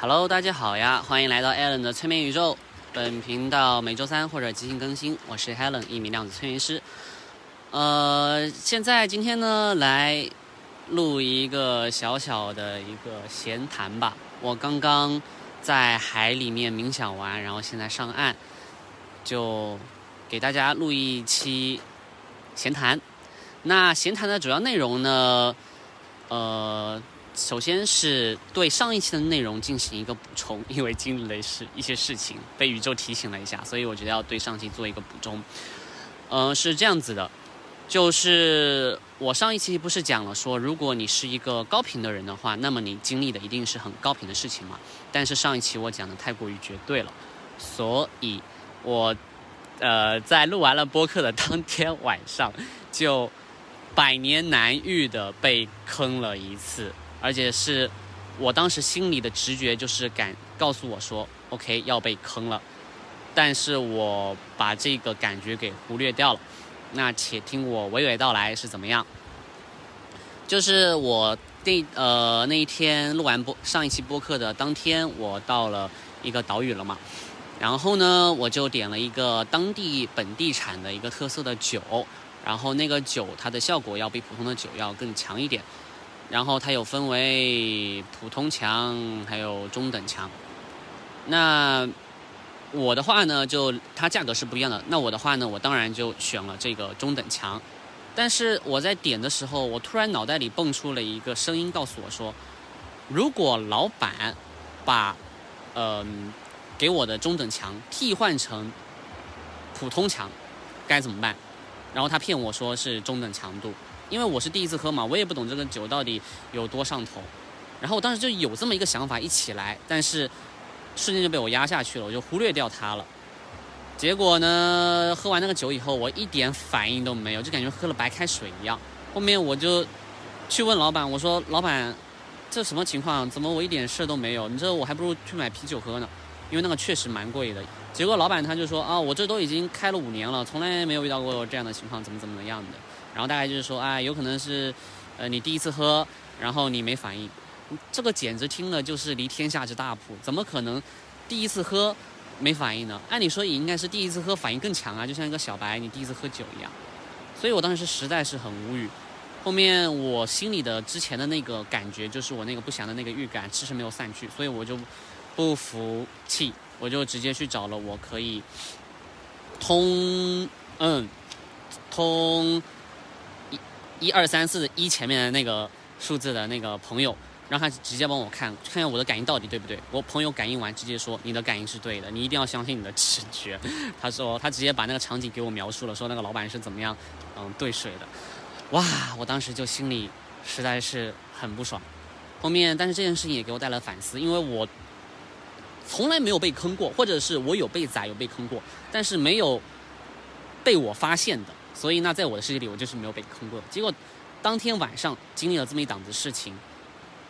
Hello，大家好呀，欢迎来到 Allen 的催眠宇宙。本频道每周三或者即兴更新，我是 Helen，一名量子催眠师。呃，现在今天呢，来录一个小小的一个闲谈吧。我刚刚在海里面冥想完，然后现在上岸，就给大家录一期闲谈。那闲谈的主要内容呢，呃。首先是对上一期的内容进行一个补充，因为经历了事一些事情，被宇宙提醒了一下，所以我觉得要对上期做一个补充。嗯，是这样子的，就是我上一期不是讲了说，如果你是一个高频的人的话，那么你经历的一定是很高频的事情嘛。但是上一期我讲的太过于绝对了，所以我呃在录完了播客的当天晚上，就百年难遇的被坑了一次。而且是我当时心里的直觉就是感告诉我说，OK 要被坑了，但是我把这个感觉给忽略掉了。那且听我娓娓道来是怎么样？就是我那呃那一天录完播上一期播客的当天，我到了一个岛屿了嘛，然后呢我就点了一个当地本地产的一个特色的酒，然后那个酒它的效果要比普通的酒要更强一点。然后它有分为普通强，还有中等强。那我的话呢，就它价格是不一样的。那我的话呢，我当然就选了这个中等强。但是我在点的时候，我突然脑袋里蹦出了一个声音，告诉我说：如果老板把嗯给我的中等强替换成普通强，该怎么办？然后他骗我说是中等强度。因为我是第一次喝嘛，我也不懂这个酒到底有多上头，然后我当时就有这么一个想法一起来，但是瞬间就被我压下去了，我就忽略掉它了。结果呢，喝完那个酒以后，我一点反应都没有，就感觉喝了白开水一样。后面我就去问老板，我说：“老板，这什么情况？怎么我一点事都没有？你这我还不如去买啤酒喝呢，因为那个确实蛮贵的。”结果老板他就说：“啊，我这都已经开了五年了，从来没有遇到过这样的情况，怎么怎么样的。”然后大概就是说，哎，有可能是，呃，你第一次喝，然后你没反应，这个简直听了就是离天下之大谱，怎么可能第一次喝没反应呢？按理说也应该是第一次喝反应更强啊，就像一个小白你第一次喝酒一样。所以我当时实在是很无语。后面我心里的之前的那个感觉，就是我那个不祥的那个预感，迟迟没有散去，所以我就不服气，我就直接去找了我可以通，嗯，通。一二三四一前面的那个数字的那个朋友，让他直接帮我看，看看我的感应到底对不对。我朋友感应完直接说你的感应是对的，你一定要相信你的直觉。他说他直接把那个场景给我描述了，说那个老板是怎么样，嗯，兑水的。哇，我当时就心里实在是很不爽。后面，但是这件事情也给我带来反思，因为我从来没有被坑过，或者是我有被宰有被坑过，但是没有被我发现的。所以，那在我的世界里，我就是没有被坑过。结果，当天晚上经历了这么一档子事情，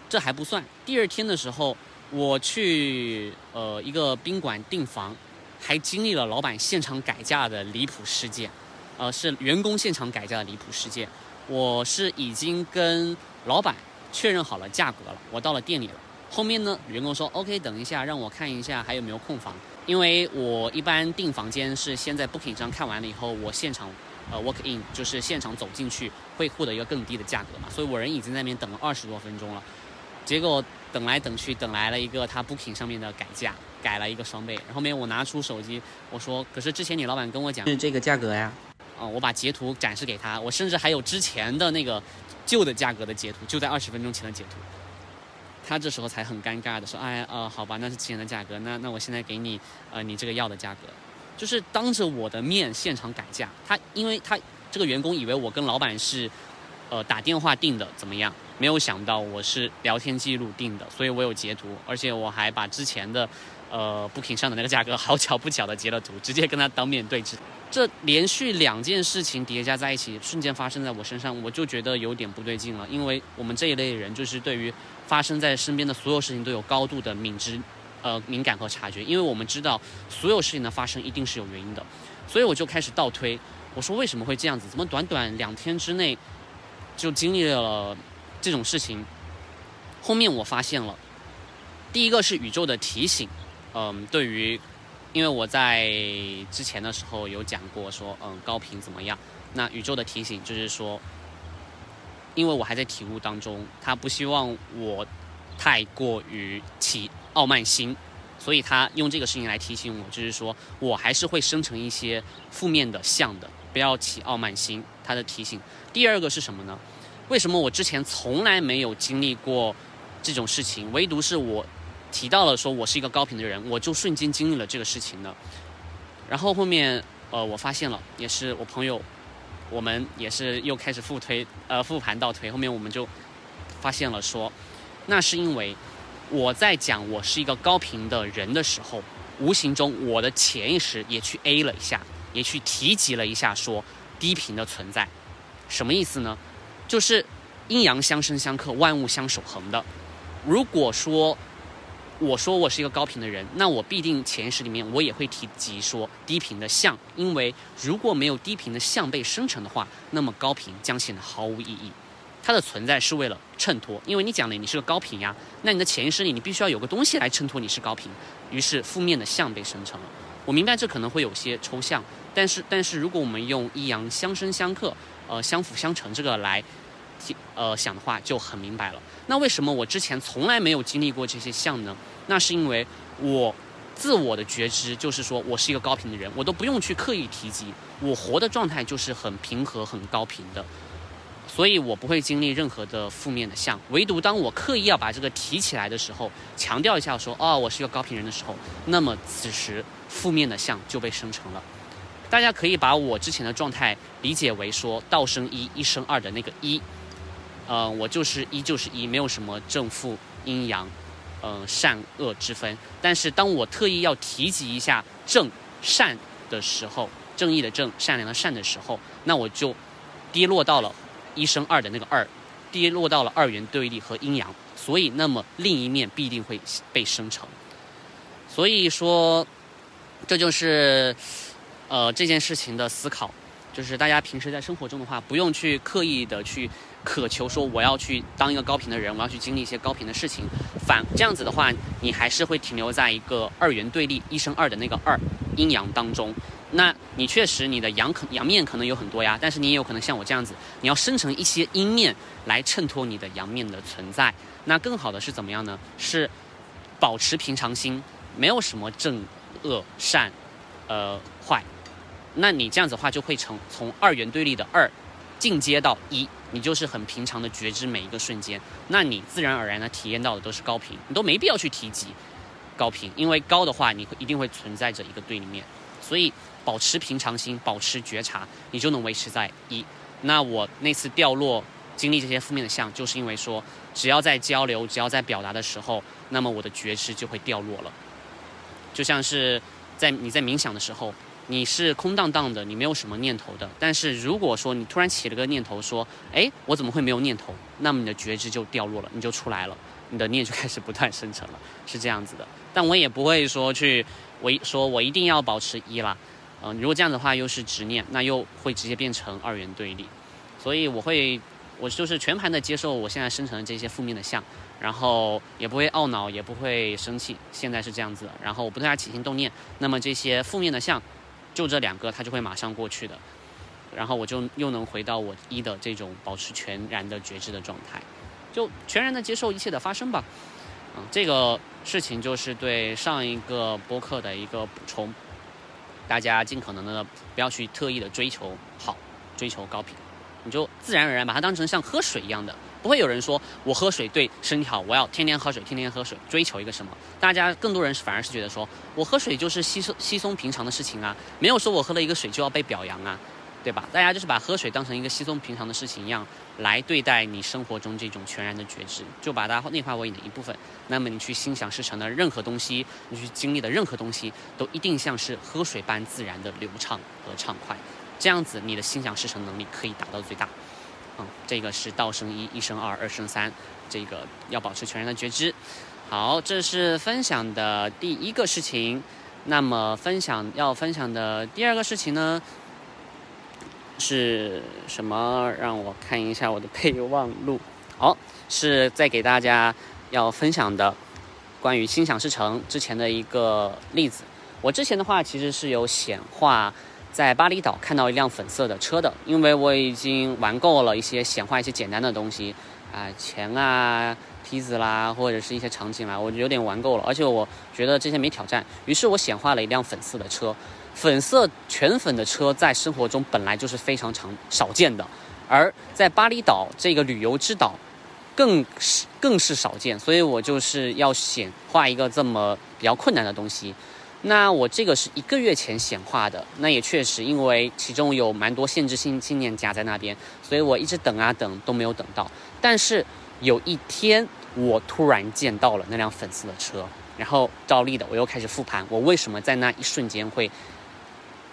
这还不算。第二天的时候，我去呃一个宾馆订房，还经历了老板现场改价的离谱事件，呃，是员工现场改价的离谱事件。我是已经跟老板确认好了价格了，我到了店里了。后面呢，员工说 OK，等一下，让我看一下还有没有空房。因为我一般订房间是先在 Booking 上看完了以后，我现场。呃，walk in 就是现场走进去会获得一个更低的价格嘛，所以我人已经在那边等了二十多分钟了，结果等来等去等来了一个他 booking 上面的改价，改了一个双倍。然后面我拿出手机，我说，可是之前你老板跟我讲是这个价格呀，啊，我把截图展示给他，我甚至还有之前的那个旧的价格的截图，就在二十分钟前的截图。他这时候才很尴尬的说，哎，呃，好吧，那是之前的价格，那那我现在给你，呃，你这个要的价格。就是当着我的面现场改价，他因为他这个员工以为我跟老板是，呃打电话订的怎么样？没有想到我是聊天记录订的，所以我有截图，而且我还把之前的，呃 booking 上的那个价格好巧不巧的截了图，直接跟他当面对质。这连续两件事情叠加在一起，瞬间发生在我身上，我就觉得有点不对劲了。因为我们这一类人就是对于发生在身边的所有事情都有高度的敏知。呃，敏感和察觉，因为我们知道所有事情的发生一定是有原因的，所以我就开始倒推，我说为什么会这样子？怎么短短两天之内就经历了这种事情？后面我发现了，第一个是宇宙的提醒，嗯，对于，因为我在之前的时候有讲过说，嗯，高频怎么样？那宇宙的提醒就是说，因为我还在体悟当中，他不希望我太过于起傲慢心，所以他用这个事情来提醒我，就是说我还是会生成一些负面的相的，不要起傲慢心。他的提醒。第二个是什么呢？为什么我之前从来没有经历过这种事情，唯独是我提到了说我是一个高频的人，我就瞬间经历了这个事情呢？然后后面呃，我发现了，也是我朋友，我们也是又开始复推呃复盘倒推，后面我们就发现了说，那是因为我在讲我是一个高频的人的时候，无形中我的潜意识也去 A 了一下，也去提及了一下说低频的存在，什么意思呢？就是阴阳相生相克，万物相守恒的。如果说我说我是一个高频的人，那我必定潜意识里面我也会提及说低频的相，因为如果没有低频的相被生成的话，那么高频将显得毫无意义。它的存在是为了衬托，因为你讲了你是个高频呀，那你的潜意识里你必须要有个东西来衬托你是高频，于是负面的相被生成了。我明白这可能会有些抽象，但是但是如果我们用阴阳相生相克。呃，相辅相成这个来，呃想的话就很明白了。那为什么我之前从来没有经历过这些相呢？那是因为我自我的觉知就是说我是一个高频的人，我都不用去刻意提及，我活的状态就是很平和、很高频的，所以我不会经历任何的负面的相。唯独当我刻意要把这个提起来的时候，强调一下说哦，我是一个高频人的时候，那么此时负面的相就被生成了。大家可以把我之前的状态理解为说道生一，一生二的那个一，呃，我就是一就是一，没有什么正负阴阳，嗯，善恶之分。但是当我特意要提及一下正善的时候，正义的正，善良的善的时候，那我就跌落到了一生二的那个二，跌落到了二元对立和阴阳，所以那么另一面必定会被生成。所以说，这就是。呃，这件事情的思考，就是大家平时在生活中的话，不用去刻意的去渴求说我要去当一个高频的人，我要去经历一些高频的事情。反这样子的话，你还是会停留在一个二元对立、一生二的那个二阴阳当中。那你确实你的阳可阳面可能有很多呀，但是你也有可能像我这样子，你要生成一些阴面来衬托你的阳面的存在。那更好的是怎么样呢？是保持平常心，没有什么正恶善，呃坏。那你这样子的话，就会从从二元对立的二进阶到一，你就是很平常的觉知每一个瞬间，那你自然而然的体验到的都是高频，你都没必要去提及高频，因为高的话，你会一定会存在着一个对立面，所以保持平常心，保持觉察，你就能维持在一。那我那次掉落经历这些负面的相，就是因为说，只要在交流，只要在表达的时候，那么我的觉知就会掉落了，就像是在你在冥想的时候。你是空荡荡的，你没有什么念头的。但是如果说你突然起了个念头，说，哎，我怎么会没有念头？那么你的觉知就掉落了，你就出来了，你的念就开始不断生成了，是这样子的。但我也不会说去，我说我一定要保持一啦，嗯，如果这样的话又是执念，那又会直接变成二元对立。所以我会，我就是全盘的接受我现在生成的这些负面的相，然后也不会懊恼，也不会生气。现在是这样子，然后我不对它起心动念，那么这些负面的相。就这两个，它就会马上过去的，然后我就又能回到我一的这种保持全然的觉知的状态，就全然的接受一切的发生吧。嗯，这个事情就是对上一个播客的一个补充，大家尽可能的不要去特意的追求好，追求高频，你就自然而然把它当成像喝水一样的。不会有人说我喝水对身体好，我要天天喝水，天天喝水，追求一个什么？大家更多人反而是觉得说我喝水就是稀松稀松平常的事情啊，没有说我喝了一个水就要被表扬啊，对吧？大家就是把喝水当成一个稀松平常的事情一样来对待你生活中这种全然的觉知，就把它内化为你的一部分。那么你去心想事成的任何东西，你去经历的任何东西，都一定像是喝水般自然的流畅和畅快。这样子，你的心想事成能力可以达到最大。嗯，这个是道生一，一生二，二生三，这个要保持全然的觉知。好，这是分享的第一个事情。那么分享要分享的第二个事情呢，是什么？让我看一下我的备忘录。好，是在给大家要分享的，关于心想事成之前的一个例子。我之前的话其实是有显化在巴厘岛看到一辆粉色的车的，因为我已经玩够了一些显化一些简单的东西啊，钱啊、梯子啦，或者是一些场景啦，我有点玩够了，而且我觉得这些没挑战，于是我显化了一辆粉色的车。粉色全粉的车在生活中本来就是非常常少见的，而在巴厘岛这个旅游之岛，更是更是少见。所以我就是要显化一个这么比较困难的东西。那我这个是一个月前显化的，那也确实因为其中有蛮多限制性信念夹在那边，所以我一直等啊等都没有等到。但是有一天我突然见到了那辆粉色的车，然后照例的我又开始复盘，我为什么在那一瞬间会。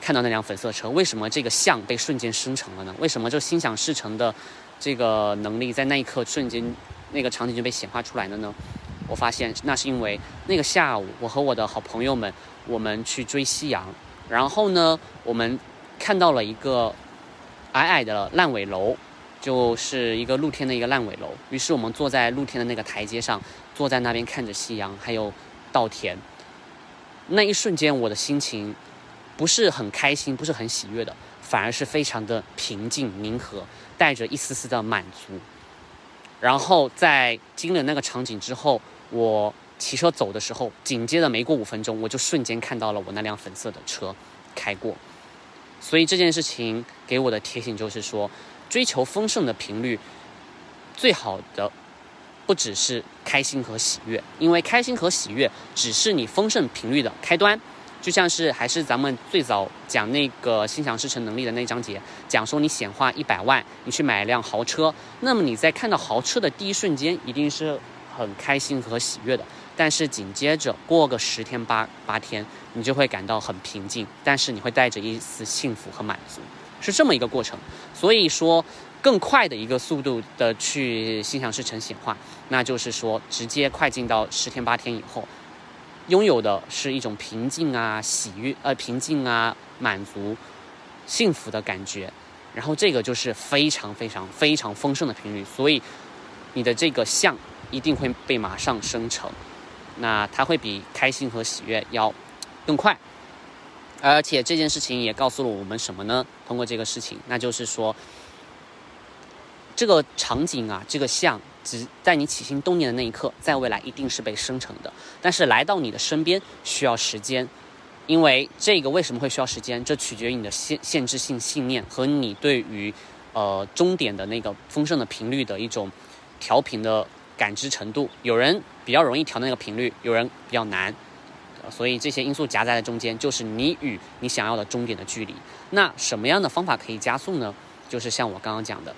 看到那辆粉色车，为什么这个像被瞬间生成了呢？为什么就心想事成的这个能力在那一刻瞬间那个场景就被显化出来了呢？我发现那是因为那个下午我和我的好朋友们我们去追夕阳，然后呢我们看到了一个矮矮的烂尾楼，就是一个露天的一个烂尾楼。于是我们坐在露天的那个台阶上，坐在那边看着夕阳，还有稻田。那一瞬间我的心情。不是很开心，不是很喜悦的，反而是非常的平静、宁和，带着一丝丝的满足。然后在经历了那个场景之后，我骑车走的时候，紧接着没过五分钟，我就瞬间看到了我那辆粉色的车开过。所以这件事情给我的提醒就是说，追求丰盛的频率，最好的不只是开心和喜悦，因为开心和喜悦只是你丰盛频率的开端。就像是还是咱们最早讲那个心想事成能力的那章节，讲说你显化一百万，你去买一辆豪车，那么你在看到豪车的第一瞬间，一定是很开心和喜悦的。但是紧接着过个十天八八天，你就会感到很平静，但是你会带着一丝幸福和满足，是这么一个过程。所以说，更快的一个速度的去心想事成显化，那就是说直接快进到十天八天以后。拥有的是一种平静啊、喜悦呃、平静啊、满足、幸福的感觉，然后这个就是非常非常非常丰盛的频率，所以你的这个相一定会被马上生成，那它会比开心和喜悦要更快，而且这件事情也告诉了我们什么呢？通过这个事情，那就是说这个场景啊，这个像。只在你起心动念的那一刻，在未来一定是被生成的。但是来到你的身边需要时间，因为这个为什么会需要时间？这取决于你的限限制性信念和你对于呃终点的那个丰盛的频率的一种调频的感知程度。有人比较容易调那个频率，有人比较难，所以这些因素夹在中间，就是你与你想要的终点的距离。那什么样的方法可以加速呢？就是像我刚刚讲的。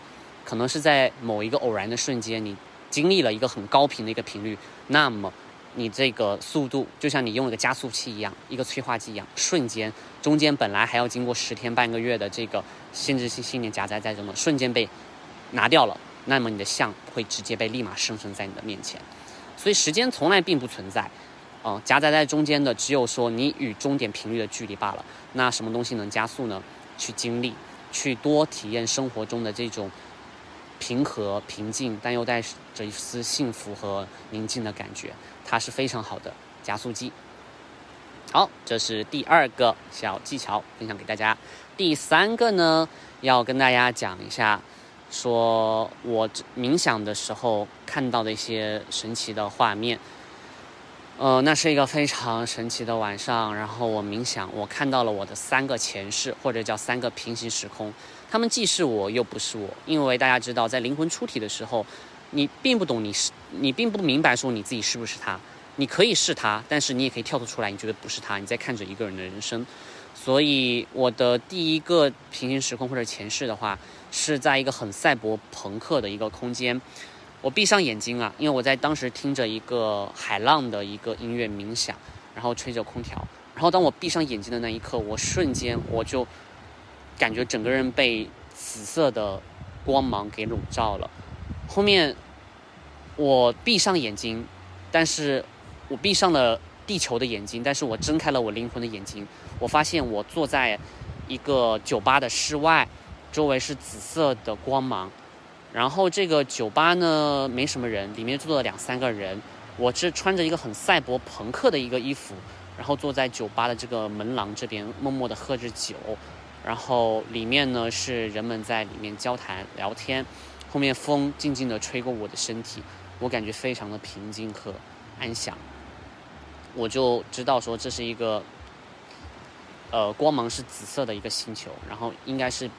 可能是在某一个偶然的瞬间，你经历了一个很高频的一个频率，那么你这个速度就像你用了个加速器一样，一个催化剂一样，瞬间中间本来还要经过十天半个月的这个限制性信念夹杂在中的，瞬间被拿掉了，那么你的像会直接被立马生成在你的面前。所以时间从来并不存在，嗯，夹杂在中间的只有说你与终点频率的距离罢了。那什么东西能加速呢？去经历，去多体验生活中的这种。平和、平静，但又带着一丝幸福和宁静的感觉，它是非常好的加速剂。好，这是第二个小技巧分享给大家。第三个呢，要跟大家讲一下，说我冥想的时候看到的一些神奇的画面。呃，那是一个非常神奇的晚上，然后我冥想，我看到了我的三个前世，或者叫三个平行时空。他们既是我又不是我，因为大家知道，在灵魂出体的时候，你并不懂你是，你并不明白说你自己是不是他。你可以是他，但是你也可以跳脱出来，你觉得不是他，你在看着一个人的人生。所以我的第一个平行时空或者前世的话，是在一个很赛博朋克的一个空间。我闭上眼睛啊，因为我在当时听着一个海浪的一个音乐冥想，然后吹着空调。然后当我闭上眼睛的那一刻，我瞬间我就。感觉整个人被紫色的光芒给笼罩了。后面我闭上眼睛，但是我闭上了地球的眼睛，但是我睁开了我灵魂的眼睛。我发现我坐在一个酒吧的室外，周围是紫色的光芒。然后这个酒吧呢没什么人，里面坐了两三个人。我是穿着一个很赛博朋克的一个衣服，然后坐在酒吧的这个门廊这边，默默地喝着酒，然后里面呢是人们在里面交谈聊天，后面风静静地吹过我的身体，我感觉非常的平静和安详。我就知道说这是一个，呃，光芒是紫色的一个星球，然后应该是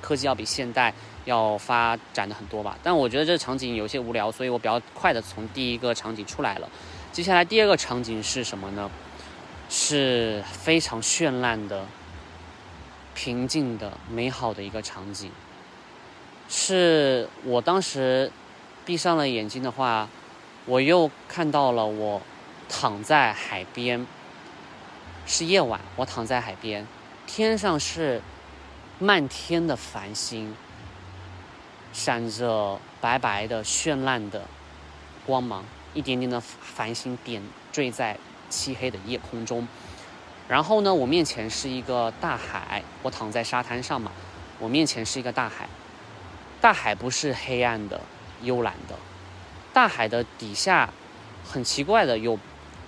科技要比现代要发展的很多吧。但我觉得这场景有些无聊，所以我比较快的从第一个场景出来了。接下来第二个场景是什么呢？是非常绚烂的、平静的、美好的一个场景。是我当时闭上了眼睛的话，我又看到了我。躺在海边，是夜晚。我躺在海边，天上是漫天的繁星，闪着白白的、绚烂的光芒，一点点的繁星点缀在漆黑的夜空中。然后呢，我面前是一个大海，我躺在沙滩上嘛，我面前是一个大海，大海不是黑暗的、幽蓝的，大海的底下很奇怪的有。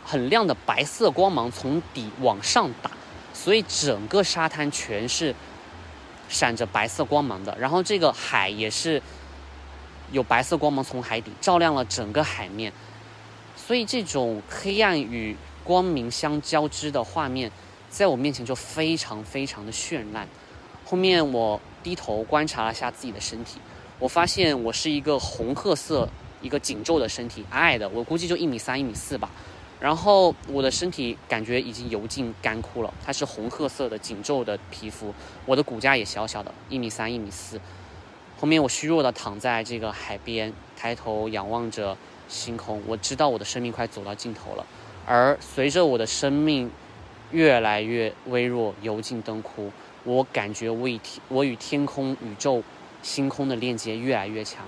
很亮的白色光芒从底往上打，所以整个沙滩全是闪着白色光芒的。然后这个海也是有白色光芒从海底照亮了整个海面，所以这种黑暗与光明相交织的画面，在我面前就非常非常的绚烂。后面我低头观察了一下自己的身体，我发现我是一个红褐色、一个紧皱的身体，矮矮的，我估计就一米三、一米四吧。然后我的身体感觉已经油尽干枯了，它是红褐色的紧皱的皮肤，我的骨架也小小的，一米三一米四。后面我虚弱的躺在这个海边，抬头仰望着星空，我知道我的生命快走到尽头了。而随着我的生命越来越微弱，油尽灯枯，我感觉我与天我与天空、宇宙、星空的链接越来越强，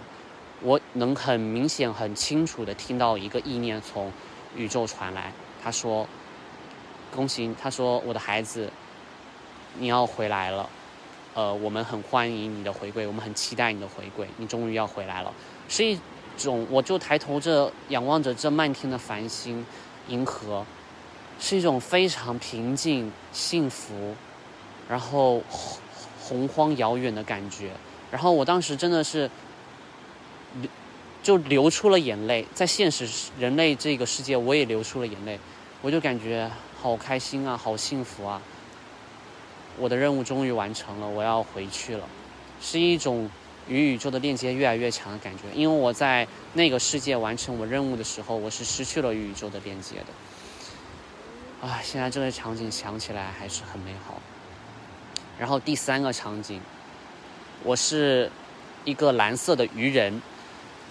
我能很明显、很清楚的听到一个意念从。宇宙传来，他说：“恭喜！”他说：“我的孩子，你要回来了。呃，我们很欢迎你的回归，我们很期待你的回归。你终于要回来了，是一种……我就抬头着仰望着这漫天的繁星、银河，是一种非常平静、幸福，然后洪荒遥远的感觉。然后我当时真的是。”就流出了眼泪，在现实人类这个世界，我也流出了眼泪，我就感觉好开心啊，好幸福啊！我的任务终于完成了，我要回去了，是一种与宇宙的链接越来越强的感觉。因为我在那个世界完成我任务的时候，我是失去了与宇宙的链接的。啊，现在这个场景想起来还是很美好。然后第三个场景，我是一个蓝色的鱼人。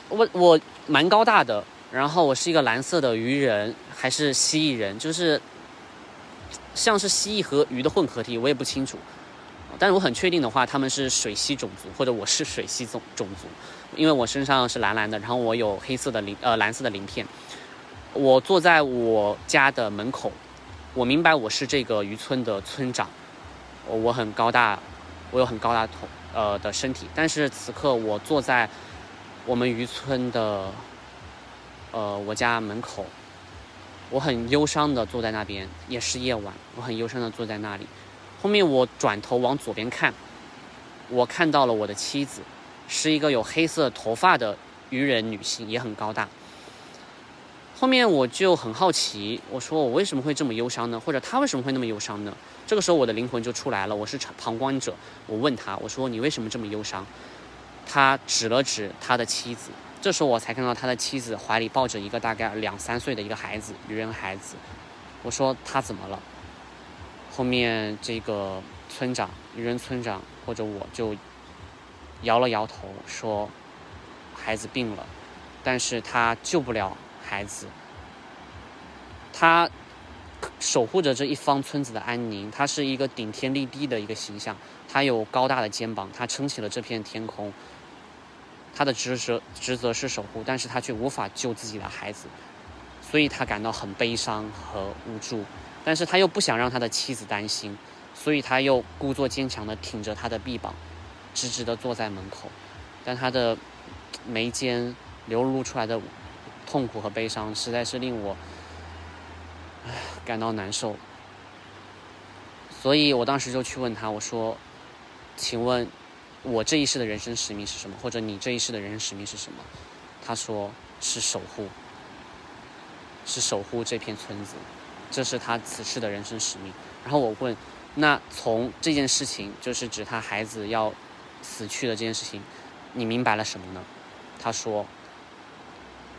我我蛮高大的，然后我是一个蓝色的鱼人，还是蜥蜴人，就是像是蜥蜴和鱼的混合体，我也不清楚。但是我很确定的话，他们是水系种族，或者我是水系种种族，因为我身上是蓝蓝的，然后我有黑色的鳞呃蓝色的鳞片。我坐在我家的门口，我明白我是这个渔村的村长，我很高大，我有很高大头呃的身体，但是此刻我坐在。我们渔村的，呃，我家门口，我很忧伤的坐在那边，也是夜晚，我很忧伤的坐在那里。后面我转头往左边看，我看到了我的妻子，是一个有黑色头发的渔人女性，也很高大。后面我就很好奇，我说我为什么会这么忧伤呢？或者她为什么会那么忧伤呢？这个时候我的灵魂就出来了，我是旁观者，我问他，我说你为什么这么忧伤？他指了指他的妻子，这时候我才看到他的妻子怀里抱着一个大概两三岁的一个孩子，渔人孩子。我说他怎么了？后面这个村长，渔人村长或者我就摇了摇头说，孩子病了，但是他救不了孩子。他守护着这一方村子的安宁，他是一个顶天立地的一个形象，他有高大的肩膀，他撑起了这片天空。他的职责职责是守护，但是他却无法救自己的孩子，所以他感到很悲伤和无助，但是他又不想让他的妻子担心，所以他又故作坚强的挺着他的臂膀，直直的坐在门口，但他的眉间流露出来的痛苦和悲伤，实在是令我唉感到难受。所以我当时就去问他，我说：“请问，我这一世的人生使命是什么？或者你这一世的人生使命是什么？”他说：“是守护，是守护这片村子，这是他此世的人生使命。”然后我问：“那从这件事情，就是指他孩子要死去的这件事情，你明白了什么呢？”他说：“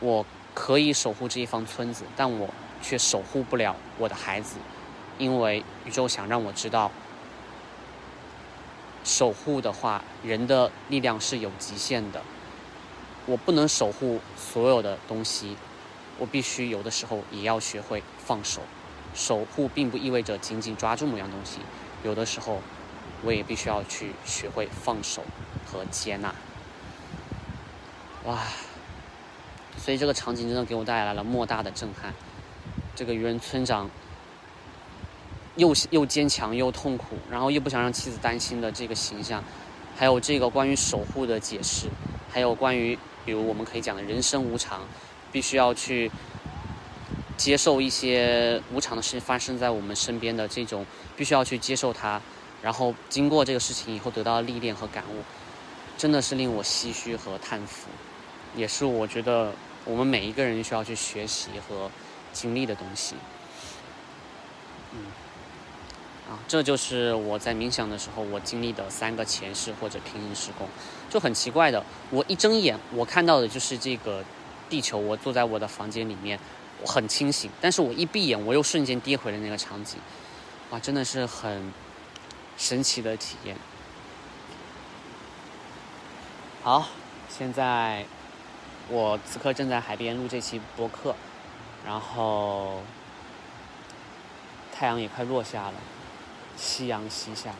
我可以守护这一方村子，但我却守护不了我的孩子。”因为宇宙想让我知道，守护的话，人的力量是有极限的。我不能守护所有的东西，我必须有的时候也要学会放手。守护并不意味着紧紧抓住某样东西，有的时候我也必须要去学会放手和接纳。哇！所以这个场景真的给我带来了莫大的震撼。这个渔人村长。又又坚强又痛苦，然后又不想让妻子担心的这个形象，还有这个关于守护的解释，还有关于比如我们可以讲的人生无常，必须要去接受一些无常的事情发生在我们身边的这种，必须要去接受它，然后经过这个事情以后得到历练和感悟，真的是令我唏嘘和叹服，也是我觉得我们每一个人需要去学习和经历的东西。嗯。啊，这就是我在冥想的时候我经历的三个前世或者平行时空，就很奇怪的。我一睁眼，我看到的就是这个地球，我坐在我的房间里面，我很清醒。但是我一闭眼，我又瞬间跌回了那个场景，哇，真的是很神奇的体验。好，现在我此刻正在海边录这期播客，然后太阳也快落下了。夕阳西下，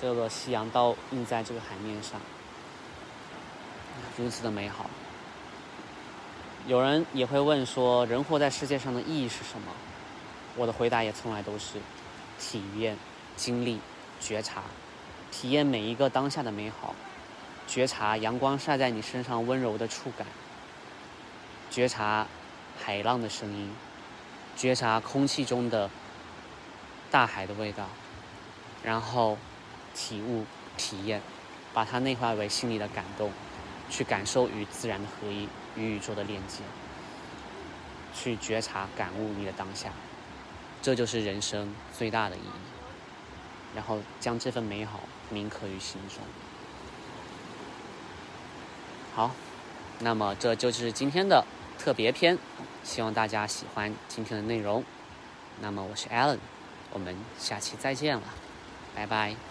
这个夕阳倒映在这个海面上，如此的美好。有人也会问说，人活在世界上的意义是什么？我的回答也从来都是体验、经历、觉察，体验每一个当下的美好，觉察阳光晒在你身上温柔的触感，觉察海浪的声音，觉察空气中的。大海的味道，然后体悟、体验，把它内化为心里的感动，去感受与自然的合一、与宇宙的链接，去觉察、感悟你的当下，这就是人生最大的意义。然后将这份美好铭刻于心中。好，那么这就是今天的特别篇，希望大家喜欢今天的内容。那么我是 Allen。我们下期再见了，拜拜。